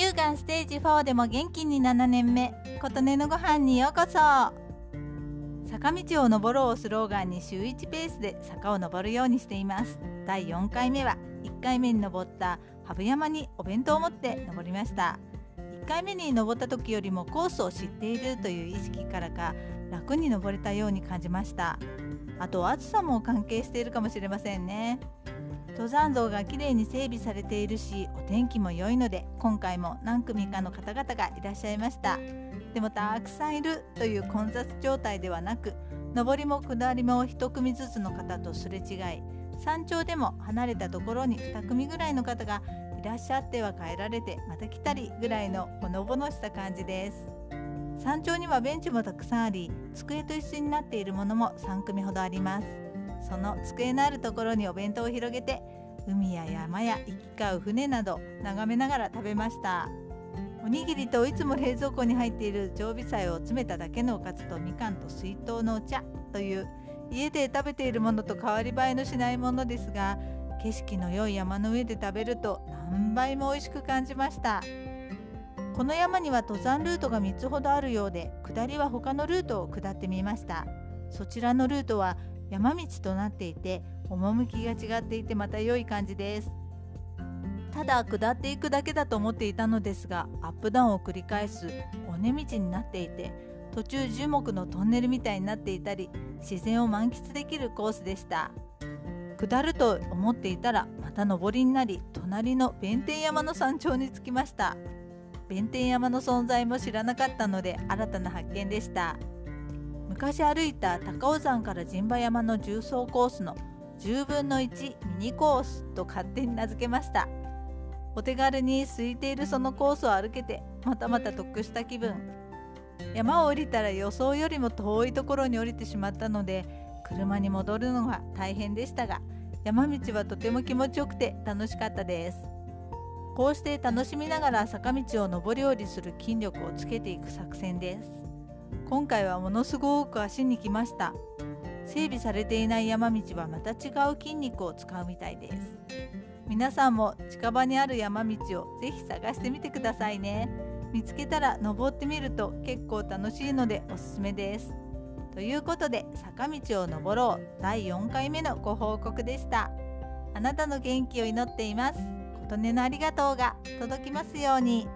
乳がんステージ4でも元気に7年目。琴音のご飯にようこそ。坂道を登ろうをスローガンに週1ペースで坂を登るようにしています。第4回目は1回目に登った羽生山にお弁当を持って登りました。1回目に登った時よりもコースを知っているという意識からか楽に登れたように感じました。あと暑さも関係しているかもしれませんね。登山道がきれいに整備されているしお天気も良いので今回も何組かの方々がいらっしゃいました。でもたくさんいるという混雑状態ではなく上りも下りも1組ずつの方とすれ違い山頂でも離れたところに2組ぐらいの方がいらっしゃっては帰られてまた来たりぐらいのほのぼのした感じです。山頂にはベンチもたくさんあり机と椅子になっているものも3組ほどあります。その机のあるところにお弁当を広げて海や山や行き交う船など眺めながら食べました。おにぎりといつも冷蔵庫に入っている常備菜を詰めただけのおかずとみかんと水筒のお茶という家で食べているものと変わり映えのしないものですが景色の良い山の上で食べると何倍も美味しく感じました。この山には登山ルートが3つほどあるようで下りは他のルートを下ってみました。そちらのルートは山道となっていて趣が違っていてまた良い感じです。ただ下っていくだけだと思っていたのですがアップダウンを繰り返す尾根道になっていて途中樹木のトンネルみたいになっていたり自然を満喫できるコースでした。下ると思っていたらまた上りになり隣の弁天山の山頂に着きました。弁天山の存在も知らなかったので新たな発見でした。昔歩いた高尾山から陣馬山の重走コースの10分の1ミニコースと勝手に名付けました。お手軽に空いているそのコースを歩けてまたまた得した気分。山を降りたら予想よりも遠いところに降りてしまったので車に戻るのが大変でしたが山道はとても気持ちよくて楽しかったです。こうして楽しみながら坂道を上り下りする筋力をつけていく作戦です。今回はものすごく足にきました。整備されていない山道はまた違う筋肉を使うみたいです。皆さんも近場にある山道をぜひ探してみてくださいね。見つけたら登ってみると結構楽しいのでおすすめです。ということで坂道を登ろう第4回目のご報告でした。あなたの元気を祈っています。琴音のありがとうが届きますように。